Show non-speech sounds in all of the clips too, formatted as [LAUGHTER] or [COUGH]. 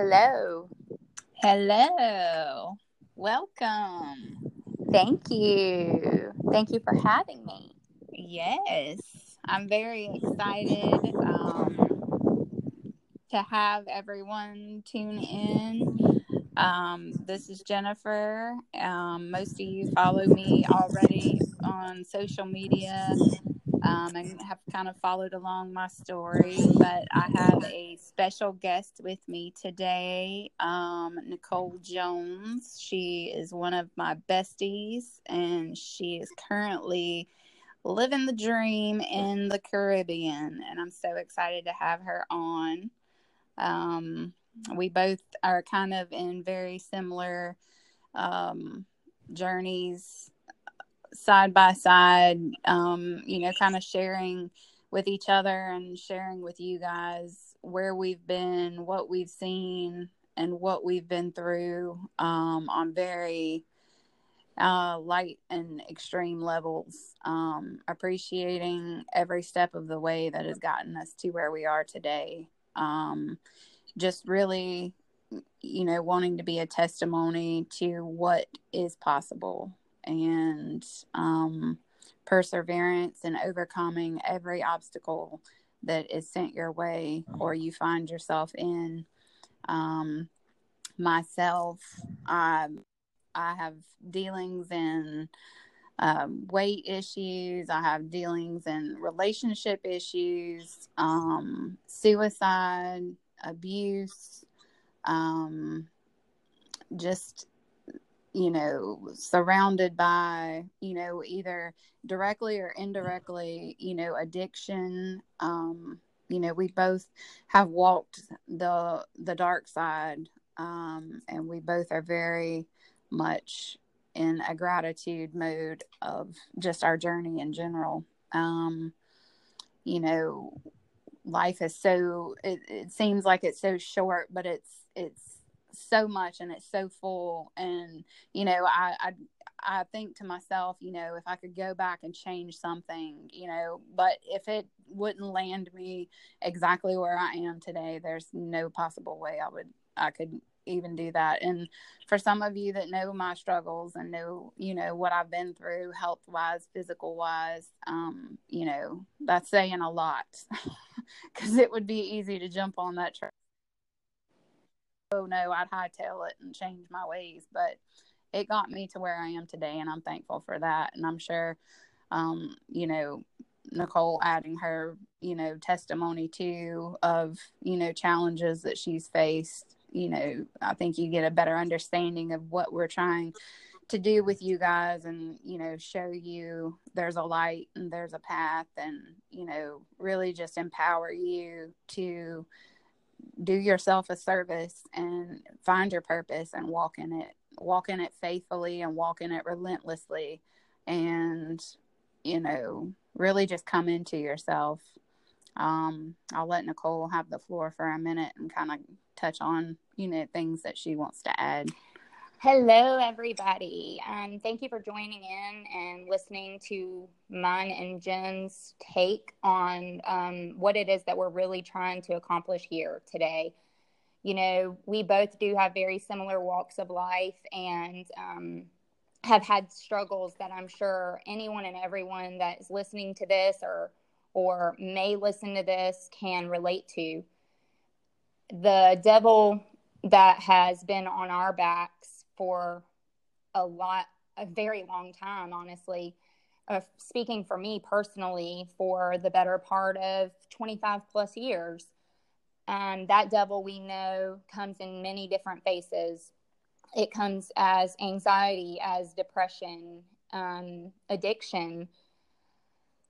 Hello. Hello. Welcome. Thank you. Thank you for having me. Yes, I'm very excited um, to have everyone tune in. Um, this is Jennifer. Um, most of you follow me already on social media um, and have kind of followed along my story. But I have a special guest with me today, um, Nicole Jones. She is one of my besties, and she is currently living the dream in the Caribbean. And I'm so excited to have her on. Um, we both are kind of in very similar um, journeys side by side, um, you know, kind of sharing with each other and sharing with you guys where we've been, what we've seen, and what we've been through um, on very uh, light and extreme levels. Um, appreciating every step of the way that has gotten us to where we are today. Um, just really, you know, wanting to be a testimony to what is possible and um, perseverance and overcoming every obstacle that is sent your way or you find yourself in. Um, myself, I, I have dealings in um, weight issues, I have dealings in relationship issues, um, suicide, abuse, um, just you know, surrounded by, you know, either directly or indirectly, you know, addiction. Um, you know, we both have walked the the dark side, um, and we both are very much in a gratitude mode of just our journey in general. Um, you know, life is so it, it seems like it's so short, but it's it's so much and it's so full and you know I, I I think to myself, you know, if I could go back and change something, you know, but if it wouldn't land me exactly where I am today, there's no possible way I would I could even do that. And for some of you that know my struggles and know, you know, what I've been through health wise, physical wise, um, you know, that's saying a lot [LAUGHS] because it would be easy to jump on that train oh no, I'd hightail it and change my ways. But it got me to where I am today, and I'm thankful for that. And I'm sure, um, you know, Nicole adding her, you know, testimony too of, you know, challenges that she's faced. You know, I think you get a better understanding of what we're trying to do with you guys and, you know, show you there's a light and there's a path and, you know, really just empower you to do yourself a service and find your purpose and walk in it walk in it faithfully and walk in it relentlessly and you know really just come into yourself. Um, i'll let nicole have the floor for a minute and kind of touch on you know things that she wants to add Hello, everybody. Um, thank you for joining in and listening to mine and Jen's take on um, what it is that we're really trying to accomplish here today. You know, we both do have very similar walks of life and um, have had struggles that I'm sure anyone and everyone that is listening to this or or may listen to this can relate to. The devil that has been on our backs for a lot, a very long time, honestly. Uh, speaking for me personally, for the better part of 25 plus years. And that devil we know comes in many different faces. It comes as anxiety, as depression, um, addiction,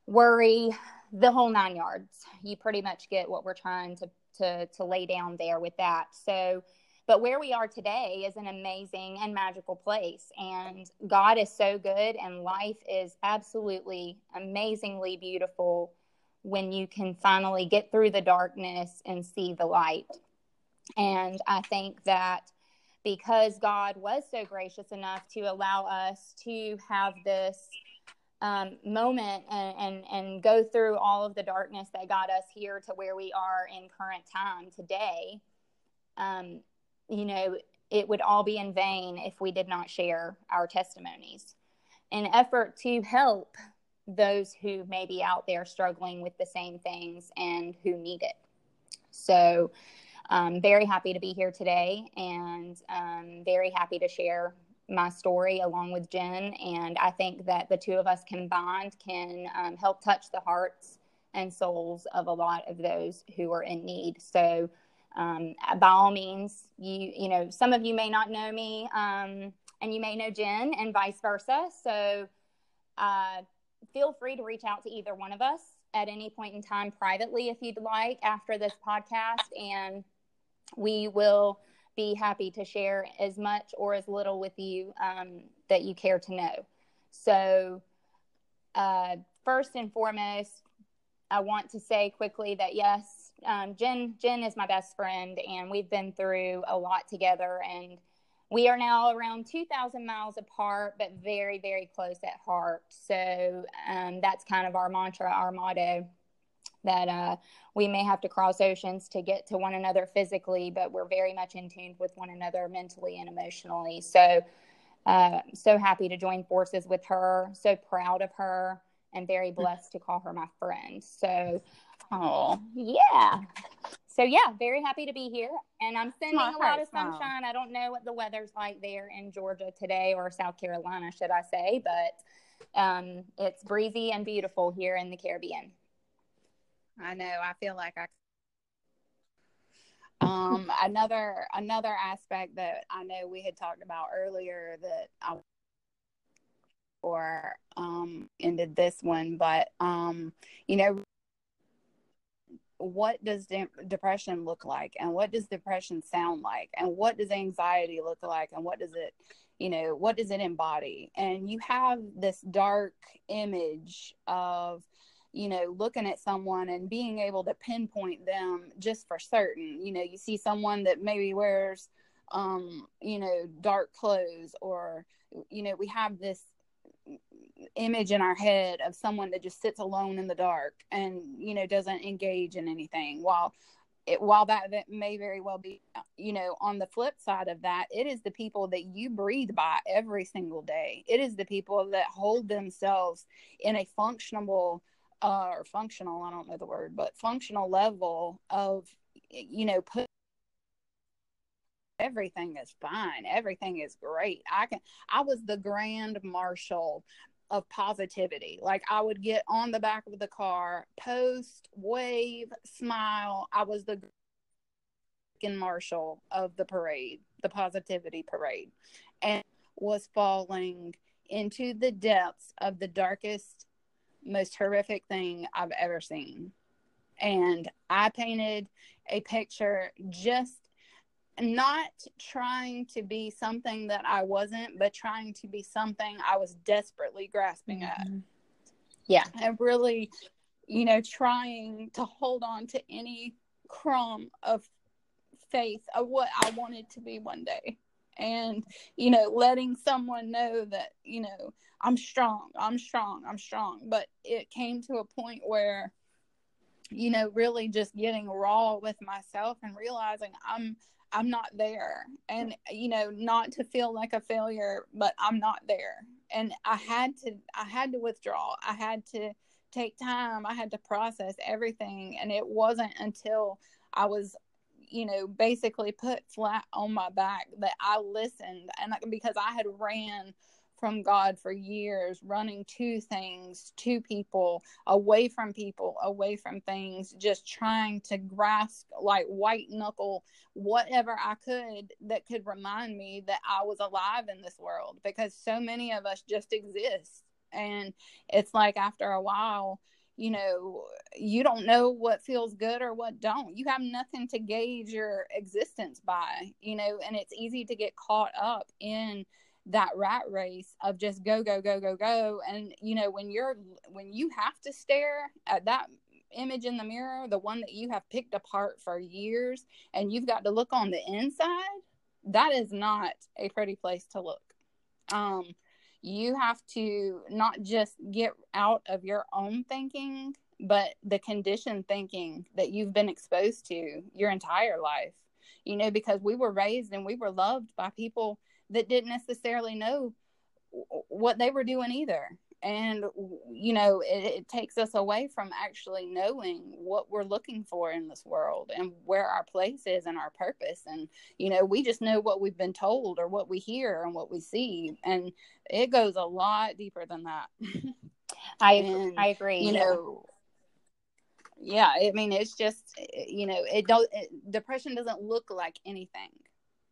worry, the whole nine yards. You pretty much get what we're trying to, to, to lay down there with that. So, but where we are today is an amazing and magical place. And God is so good, and life is absolutely amazingly beautiful when you can finally get through the darkness and see the light. And I think that because God was so gracious enough to allow us to have this um, moment and, and, and go through all of the darkness that got us here to where we are in current time today, um, you know, it would all be in vain if we did not share our testimonies. In effort to help those who may be out there struggling with the same things and who need it. So, I'm very happy to be here today and um, very happy to share my story along with Jen. And I think that the two of us combined can um, help touch the hearts and souls of a lot of those who are in need. So, um, by all means, you you know some of you may not know me, um, and you may know Jen, and vice versa. So, uh, feel free to reach out to either one of us at any point in time privately if you'd like after this podcast, and we will be happy to share as much or as little with you um, that you care to know. So, uh, first and foremost, I want to say quickly that yes, um, Jen Jen is my best friend, and we've been through a lot together, and we are now around 2,000 miles apart, but very very close at heart. So um, that's kind of our mantra, our motto. That uh, we may have to cross oceans to get to one another physically, but we're very much in tune with one another mentally and emotionally. So, uh, so happy to join forces with her. So proud of her and very blessed to call her my friend. So, oh, yeah. So, yeah, very happy to be here. And I'm sending a lot of sunshine. I don't know what the weather's like there in Georgia today or South Carolina, should I say, but um, it's breezy and beautiful here in the Caribbean. I know. I feel like I um [LAUGHS] another another aspect that I know we had talked about earlier that I or um, ended this one, but um, you know, what does de- depression look like, and what does depression sound like, and what does anxiety look like, and what does it, you know, what does it embody? And you have this dark image of you know, looking at someone and being able to pinpoint them just for certain. You know, you see someone that maybe wears, um, you know, dark clothes, or, you know, we have this image in our head of someone that just sits alone in the dark and you know doesn't engage in anything. While it, while that, may very well be you know on the flip side of that it is the people that you breathe by every single day. It is the people that hold themselves in a functional uh, or functional i don't know the word but functional level of you know put everything is fine. Everything is great. I can i was the grand marshal of positivity. Like i would get on the back of the car post wave smile. I was the grand marshal of the parade the positivity parade and was falling into the depths of the darkest most horrific thing i've ever seen. And i painted a picture just not trying to be something that I wasn't, but trying to be something I was desperately grasping at. Mm-hmm. Yeah. And really, you know, trying to hold on to any crumb of faith of what I wanted to be one day. And, you know, letting someone know that, you know, I'm strong, I'm strong, I'm strong. But it came to a point where, you know, really just getting raw with myself and realizing I'm I'm not there. And, you know, not to feel like a failure, but I'm not there. And I had to, I had to withdraw. I had to take time. I had to process everything. And it wasn't until I was, you know, basically put flat on my back that I listened. And because I had ran from God for years, running to things, to people, away from people, away from things, just trying to grasp like white knuckle whatever I could that could remind me that I was alive in this world because so many of us just exist. And it's like after a while, you know, you don't know what feels good or what don't. You have nothing to gauge your existence by, you know, and it's easy to get caught up in that rat race of just go go go go go. And you know when you're when you have to stare at that image in the mirror the one that you have picked apart for years and you've got to look on the inside that is not a pretty place to look. Um you have to not just get out of your own thinking but the conditioned thinking that you've been exposed to your entire life. You know, because we were raised and we were loved by people that didn't necessarily know what they were doing either. And you know it, it, takes us away from actually knowing what we're looking for in this world and where our place is and our purpose. And you know we just know what we've been told or what we hear and what we see. And it goes a lot deeper than that. [LAUGHS] I and, i agree. you know yeah i mean it's just you know it don't it, depression doesn't look like anything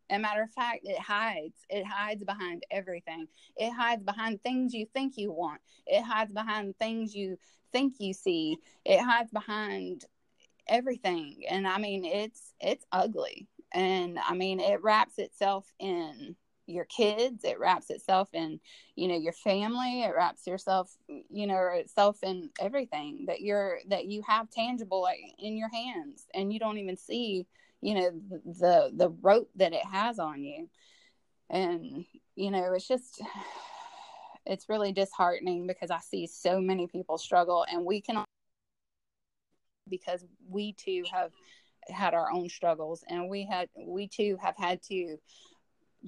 a matter of fact, it hides. It hides behind everything. It hides behind things you think you want. It hides behind things you think you see. It hides behind everything. And I mean, it's it's ugly. And I mean, it wraps itself in your kids it wraps itself in you know your family it wraps yourself you know itself in everything that you're that you have tangible in your hands and you don't even see you know the the rope that it has on you. And you know it's just [SIGHS] it's really disheartening because i see so many people struggle and we can because we too have had our own struggles and we had we too have had to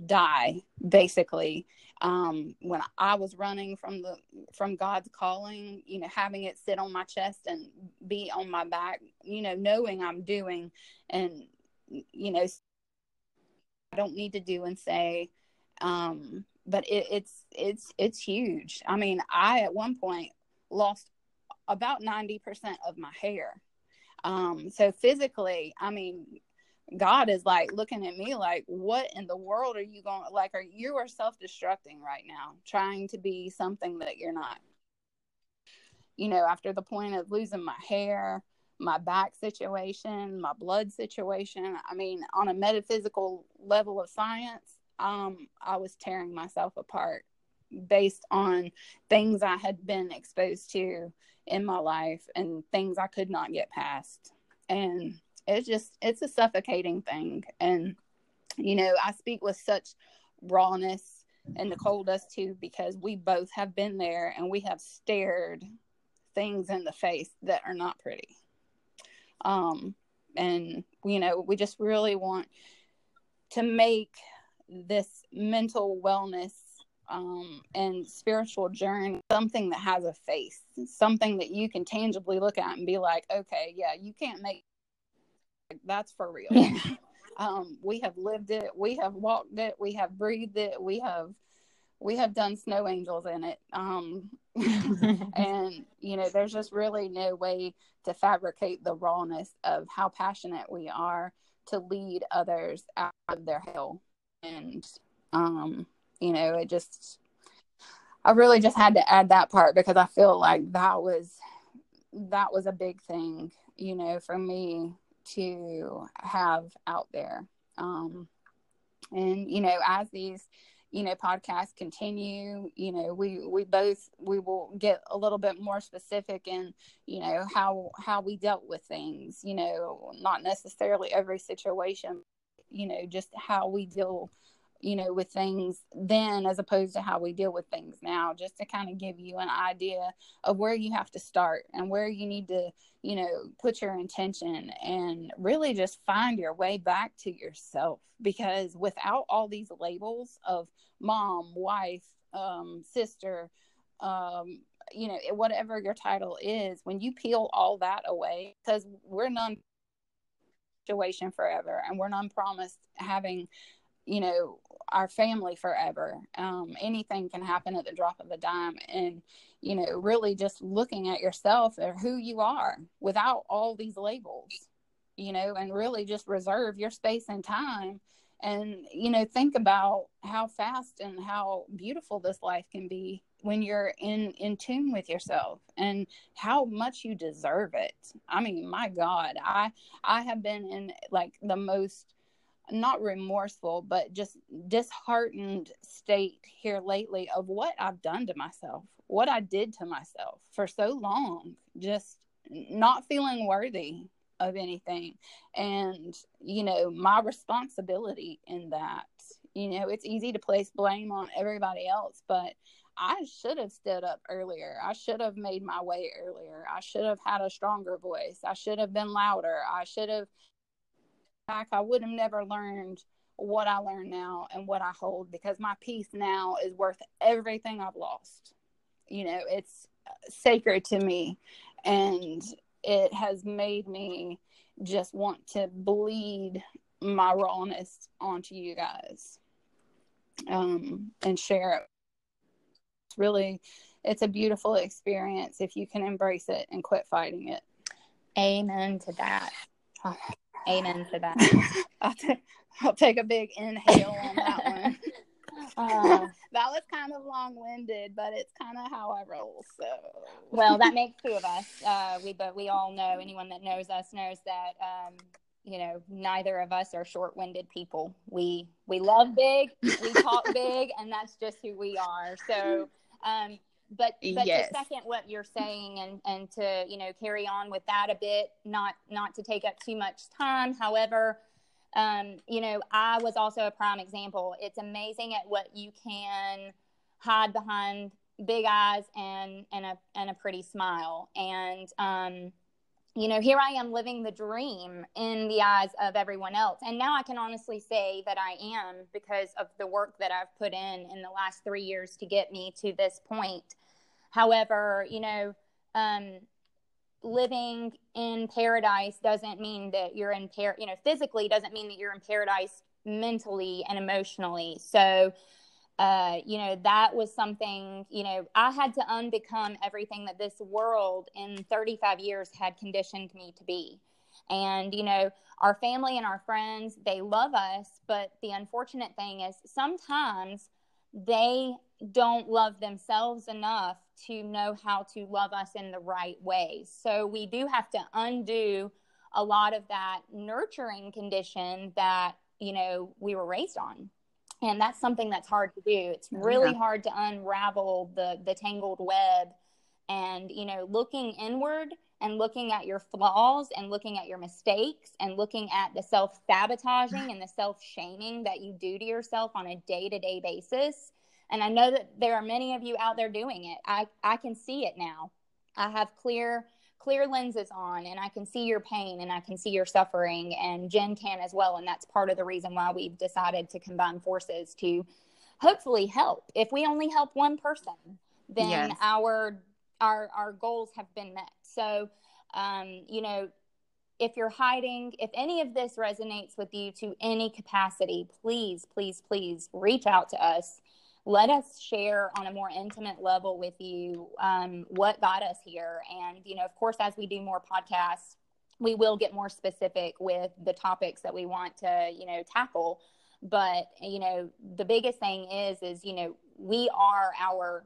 die basically. Um when i was running from the from god's calling you know having it sit on my chest and be on my back you know knowing i'm doing and you know i don't need to do and say um but it, it's it's it's huge. I mean i at one point lost about 90% of my hair. Um so physically i mean god is like looking at me like what in the world are you going like are you are self-destructing right now trying to be something that you're not. You know after the point of losing my hair my back situation, my blood situation. I mean, on a metaphysical level of science, um, I was tearing myself apart based on things I had been exposed to in my life and things I could not get past. And it's just, it's a suffocating thing. And, you know, I speak with such rawness and Nicole does too, because we both have been there and we have stared things in the face that are not pretty. Um, and, you know, we just really want to make this mental wellness um, and spiritual journey something that has a face, something that you can tangibly look at and be like, okay, yeah, you can't make that's for real. [LAUGHS] um, we have lived it, we have walked it, we have breathed it, we have we have done snow angels in it. Um, [LAUGHS] and you know, there's just really no way to fabricate the rawness of how passionate we are to lead others out of their hell. And um, you know, it just I really just had to add that part because I feel like that was that was a big thing, you know, for me to have out there. Um, and you know, as these you know podcasts continue you know we we both we will get a little bit more specific in you know how how we dealt with things you know not necessarily every situation you know just how we deal you know with things then as opposed to how we deal with things now just to kind of give you an idea of where you have to start and where you need to you know put your intention and really just find your way back to yourself. Because without all these labels of mom wife um, sister um, you know whatever your title is when you peel all that away because we're non situation forever and we're non promised having you know our family forever. Um, anything can happen at the drop of a dime. And you know really just looking at yourself or who you are without all these labels you know and really just reserve your space and time. And you know think about how fast and how beautiful this life can be when you're in in tune with yourself and how much you deserve it. I mean my god i i have been in like the most not remorseful, but just disheartened state here lately of what I've done to myself, what I did to myself for so long, just not feeling worthy of anything. And, you know, my responsibility in that, you know, it's easy to place blame on everybody else, but I should have stood up earlier. I should have made my way earlier. I should have had a stronger voice. I should have been louder. I should have back, I would have never learned what I learn now and what I hold because my peace now is worth everything I've lost. You know, it's sacred to me and it has made me just want to bleed my rawness onto you guys um, and share it. It's really, it's a beautiful experience if you can embrace it and quit fighting it. Amen to that. Amen to that. [LAUGHS] I'll, t- I'll take a big inhale on that one. [LAUGHS] Uh, that was kind of long-winded, but it's kind of how I roll. So, well, that makes two of us. [LAUGHS] Uh, we but we all know anyone that knows us knows that um, you know neither of us are short-winded people. We we love big, we talk big, and that's just who we are. So, um, but but yes. to second what you're saying and and to you know carry on with that a bit, not not to take up too much time. However um, you know, I was also a prime example. It's amazing at what you can hide behind big eyes and and a and a pretty smile. And um, you know, here I am living the dream in the eyes of everyone else. And now I can honestly say that I am because of the work that I've put in in the last three years to get me to this point. However, you know, um, living in paradise doesn't mean that you're in par you know physically doesn't mean that you're in paradise mentally and emotionally so uh, you know that was something you know i had to unbecome everything that this world in 35 years had conditioned me to be and you know our family and our friends they love us but the unfortunate thing is sometimes they don't love themselves enough to know how to love us in the right way. So we do have to undo a lot of that nurturing condition that, you know, we were raised on. And that's something that's hard to do. It's oh, really yeah. hard to unravel the the tangled web and, you know, looking inward and looking at your flaws and looking at your mistakes and looking at the self sabotaging and the self shaming that you do to yourself on a day to day basis and I know that there are many of you out there doing it. I, I can see it now. I have clear clear lenses on and I can see your pain and I can see your suffering and Jen can as well and that's part of the reason why we've decided to combine forces to hopefully help. If we only help one person, then yes. our our our goals have been met. So um, you know, if you're hiding, if any of this resonates with you to any capacity, please, please, please reach out to us let us share on a more intimate level with you um, what got us here. And, you know, of course, as we do more podcasts, we will get more specific with the topics that we want to, you know, tackle. But, you know, the biggest thing is, is, you know, we are our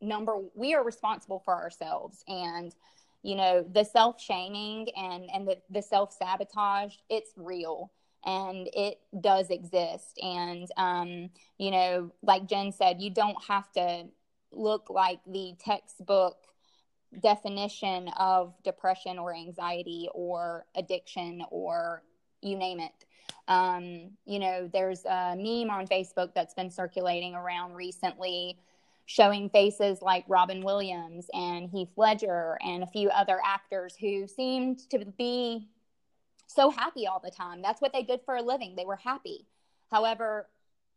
number, we are responsible for ourselves. And, you know, the self shaming and, and the, the self sabotage, it's real and it does exist. And, um, you know, like Jen said, you don't have to look like the textbook definition of depression or anxiety or addiction or you name it. Um, you know, there's a meme on Facebook that's been circulating around recently showing faces like Robin Williams and Heath Ledger and a few other actors who seemed to be so happy all the time. That's what they did for a living. They were happy. However,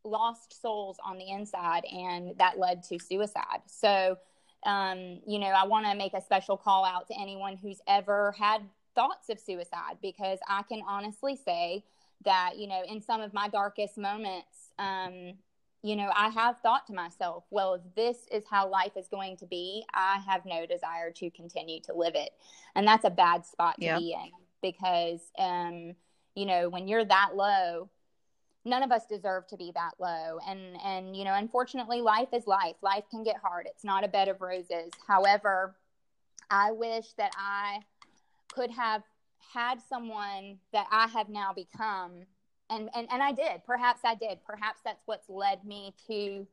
lost souls on the inside, and that led to suicide. So, um, you know, I want to make a special call out to anyone who's ever had thoughts of suicide because I can honestly say that, you know, in some of my darkest moments, um, you know, I have thought to myself, well, if this is how life is going to be, I have no desire to continue to live it. And that's a bad spot to yep. be in because um, you know when you're that low none of us deserve to be that low. And and you know unfortunately life is life. Life can get hard. It's not a bed of roses. However i wish that i could have had someone that i have now become. And and, and i did. Perhaps i did. Perhaps that's what's led me to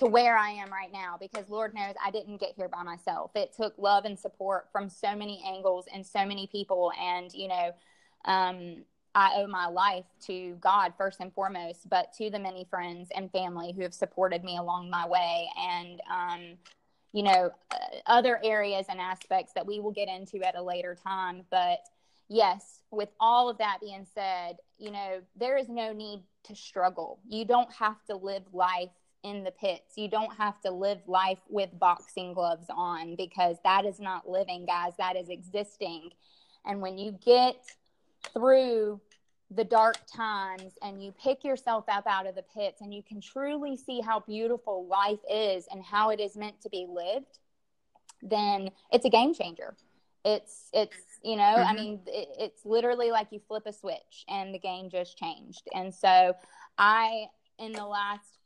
to where I am right now because Lord knows I didn't get here by myself. It took love and support from so many angles and so many people. And, you know, um, I owe my life to God first and foremost, but to the many friends and family who have supported me along my way. And, um, you know, uh, other areas and aspects that we will get into at a later time. But, yes, with all of that being said, you know, there is no need to struggle. You don't have to live life in the pits. You don't have to live life with boxing gloves on because that is not living, guys. That is existing. And when you get through the dark times and you pick yourself up out of the pits and you can truly see how beautiful life is and how it is meant to be lived, then it's a game changer. It's, it's, you know, mm-hmm. I mean, it, it's literally like you flip a switch and the game just changed. And so I, in the last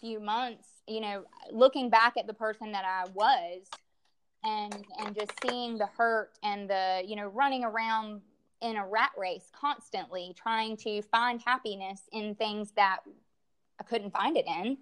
few months, you know, looking back at the person that I was and and just seeing the hurt and the, you know, running around in a rat race constantly trying to find happiness in things that I couldn't find it in,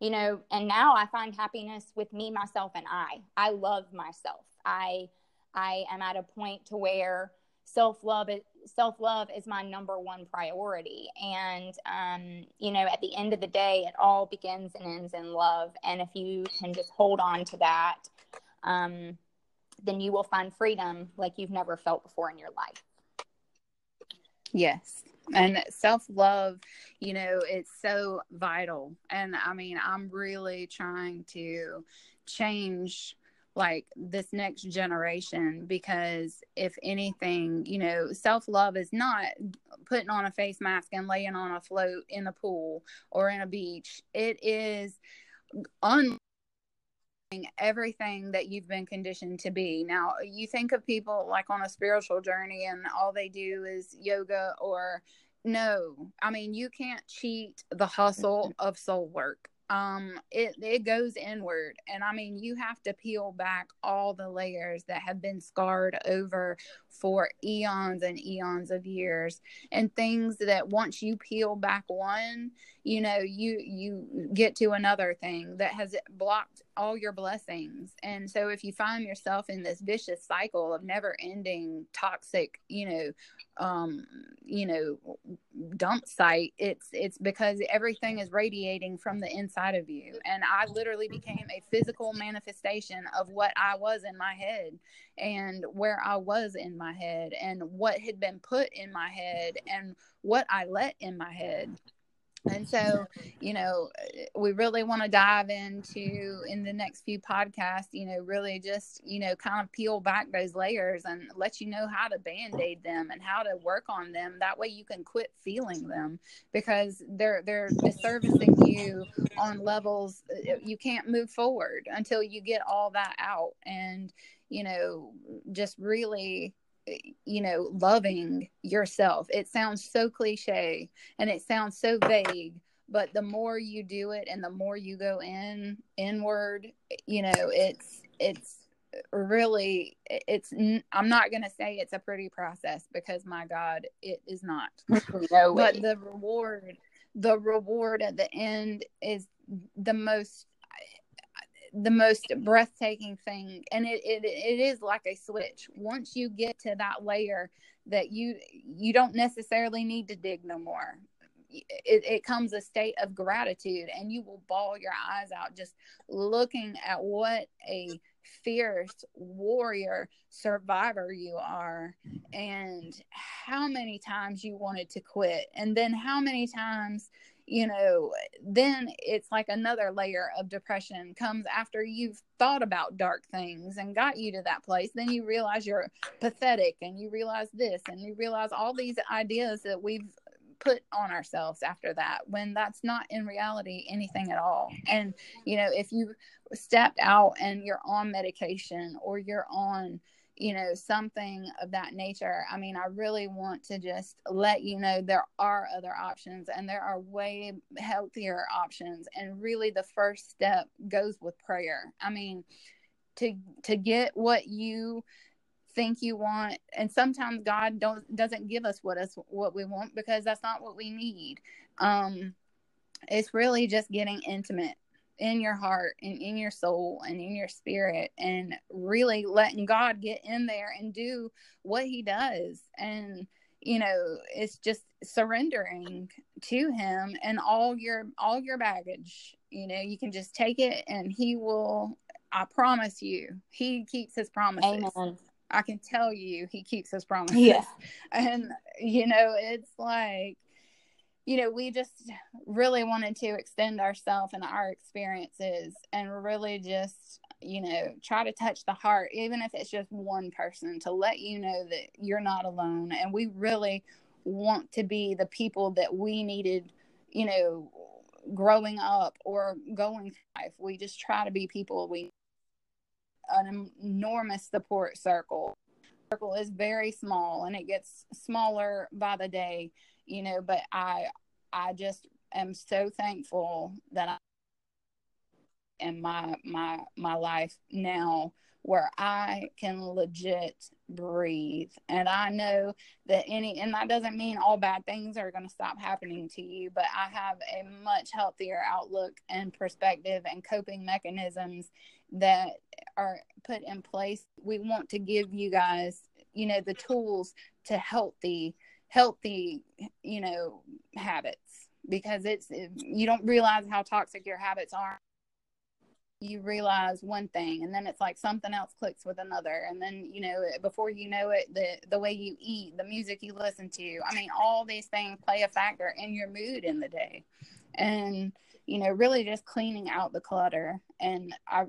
you know, and now I find happiness with me, myself, and I. I love myself. I I am at a point to where self love self love is my number one priority. And, um, you know, at the end of the day, it all begins and ends in love. And if you can just hold on to that, um, then you will find freedom like you've never felt before in your life. Yes. And self love, you know, it's so vital. And I mean, I'm really trying to change like this next generation because if anything you know self-love is not putting on a face mask and laying on a float in the pool or in a beach it is un everything that you've been conditioned to be. Now, you think of people like on a spiritual journey and all they do is yoga or no. I mean, you can't cheat the hustle of soul work um it it goes inward. And i mean you have to peel back all the layers that have been scarred over for eons and eons of years. And things that once you peel back one you know you you get to another thing that has blocked all your blessings. And so if you find yourself in this vicious cycle of never ending toxic you know um you know dump site it's it's because everything is radiating from the inside of you. And i literally became a physical manifestation of what i was in my head and where i was in my head and what had been put in my head and what i let in my head and so, you know, we really want to dive into in the next few podcasts, you know, really just, you know, kind of peel back those layers and let you know how to band aid them and how to work on them. That way you can quit feeling them because they're, they're disservicing you on levels uh, you can't move forward until you get all that out. And, you know, just really you know, loving yourself. It sounds so cliche and it sounds so vague, but the more you do it and the more you go in inward, you know, it's it's really it's i'm not going to say it's a pretty process because my god it is not [LAUGHS] no but the reward the reward at the end is the most the most breathtaking thing. And it, it it is like a switch. Once you get to that layer that you you don't necessarily need to dig no more it, it comes a state of gratitude and you will ball your eyes out just looking at what a fierce warrior survivor you are and how many times you wanted to quit and then how many times you know, then it's like another layer of depression comes after you've thought about dark things and got you to that place. Then you realize you're pathetic and you realize this and you realize all these ideas that we've put on ourselves after that when that's not in reality anything at all. And, you know, if you stepped out and you're on medication or you're on, you know, something of that nature. I mean, I really want to just let you know there are other options and there are way healthier options. And really, the first step goes with prayer. I mean, to to get what you think you want and sometimes god don't doesn't give us what us what we want because that's not what we need um it's really just getting intimate in your heart and in your soul and in your spirit and really letting God get in there and do what he does and you know it's just surrendering to him and all your all your baggage you know you can just take it and he will I promise you he keeps his promises Amen. I can tell you he keeps his promises. Yeah. [LAUGHS] And, you know, it's like, you know, we just really wanted to extend ourselves and our experiences and really just, you know, try to touch the heart, even if it's just one person, to let you know that you're not alone. And we really want to be the people that we needed, you know, growing up or going through life. We just try to be people we an enormous support circle. Circle is very small and it gets smaller by the day, you know, but I I just am so thankful that I in my my my life now where I can legit breathe. And I know that any, and that doesn't mean all bad things are going to stop happening to you, but I have a much healthier outlook and perspective and coping mechanisms that are put in place. We want to give you guys, you know, the tools to healthy, healthy, you know, habits because it's, you don't realize how toxic your habits are. You realize one thing and then it's like something else clicks with another. And then you know before you know it the the way you eat the music you listen to i mean all these things play a factor in your mood in the day. And you know really just cleaning out the clutter. And i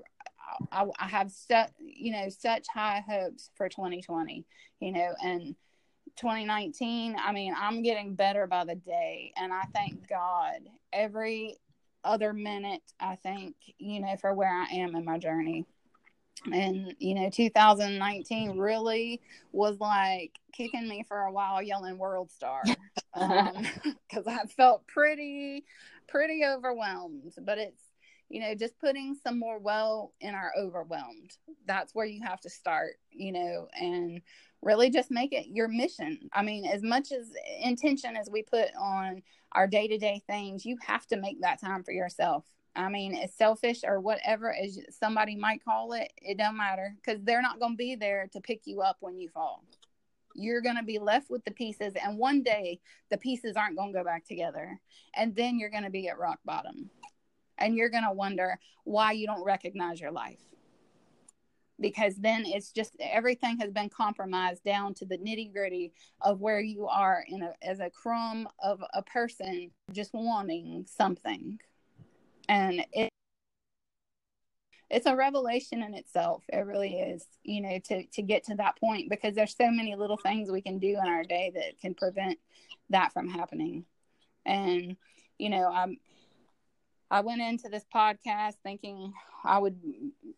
i, I have such you know such high hopes for 2020 you know and 2019 i mean i'm getting better by the day and i thank god every other minute, I think, you know, for where I am in my journey. And, you know, 2019 really was like kicking me for a while, yelling world star. [LAUGHS] Um, [LAUGHS] cause I felt pretty, pretty overwhelmed, but it's, you know, just putting some more well in our overwhelmed. That's where you have to start, you know, and really just make it your mission. I mean, as much as intention as we put on our day to day things, you have to make that time for yourself. I mean, it's selfish or whatever as somebody might call it, it don't matter because they're not going to be there to pick you up when you fall. You're going to be left with the pieces, and one day the pieces aren't going to go back together. And then you're going to be at rock bottom. And you're going to wonder why you don't recognize your life because then it's just everything has been compromised down to the nitty gritty of where you are in a, as a crumb of a person just wanting something. And it it's a revelation in itself. It really is you know to to get to that point because there's so many little things we can do in our day that can prevent that from happening. And you know i'm I went into this podcast thinking I would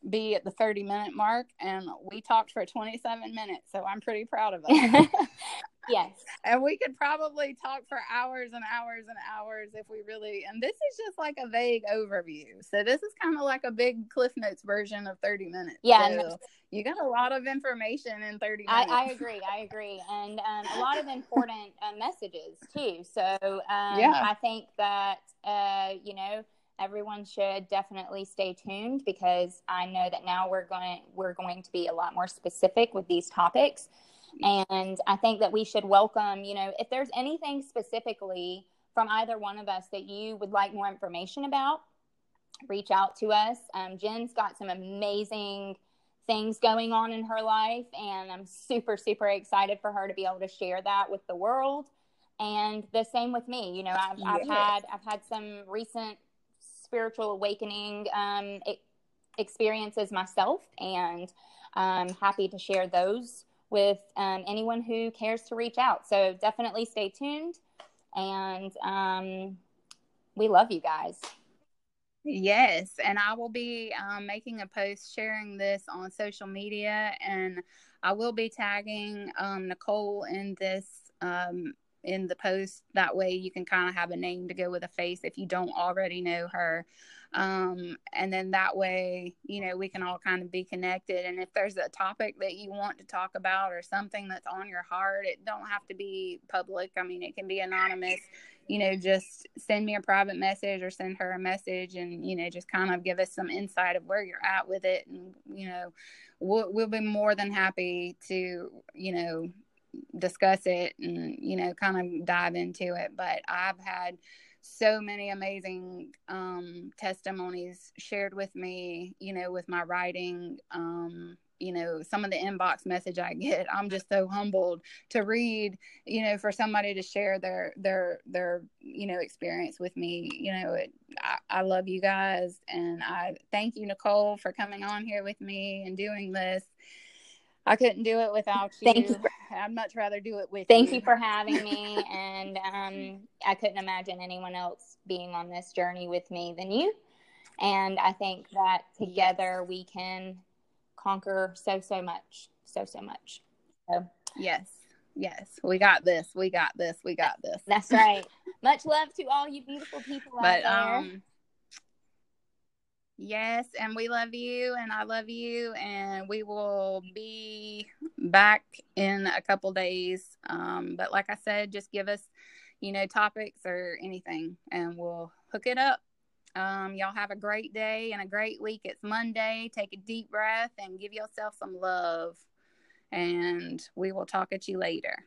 be at the 30 minute mark, and we talked for 27 minutes. So I'm pretty proud of us. [LAUGHS] yes. And we could probably talk for hours and hours and hours if we really, and this is just like a vague overview. So this is kind of like a big Cliff Notes version of 30 minutes. Yeah. So you got a lot of information in 30 minutes. I, I agree. I agree. And um, a lot of important uh, messages too. So um, yeah. I think that, uh, you know, everyone should definitely stay tuned because I know that now we're going we're going to be a lot more specific with these topics. And I think that we should welcome, you know, if there's anything specifically from either one of us that you would like more information about, reach out to us. Um, Jen's got some amazing things going on in her life, and I'm super, super excited for her to be able to share that with the world. And the same with me. You know, I've, yes. I've had I've had some recent spiritual awakening um, experiences myself, and I'm happy to share those with um, anyone who cares to reach out. So definitely stay tuned, and um, we love you guys. Yes, and I will be um, making a post sharing this on social media, and I will be tagging um, Nicole in this um, in the post. That way you can kind of have a name to go with a face if you don't already know her. Um, and then that way, you know, we can all kind of be connected. And if there's a topic that you want to talk about or something that's on your heart, it don't have to be public. I mean, it can be anonymous. You know, just send me a private message or send her a message and, you know, just kind of give us some insight of where you're at with it. And, you know, we'll, we'll be more than happy to, you know, discuss it and you know kind of dive into it but i've had so many amazing um, testimonies shared with me you know with my writing um, you know some of the inbox message i get. [LAUGHS] I'm just so humbled to read you know for somebody to share their their their you know experience with me. You know it, I, I love you guys and i thank you nicole for coming on here with me and doing this I couldn't do it without you. Thank you. For, I'd much rather do it with Thank you. you for having me. [LAUGHS] and um, I couldn't imagine anyone else being on this journey with me than you. And I think that together yes. we can conquer so, so much. So, so much. So, yes. Yes. We got this. We got this. We got this. That's right. [LAUGHS] much love to all you beautiful people but, out there. Um, Yes, and we love you, and I love you, and we will be back in a couple days. Um, but like I said, just give us, you know, topics or anything, and we'll hook it up. Um, y'all have a great day and a great week. It's Monday. Take a deep breath and give yourself some love. And we will talk at you later.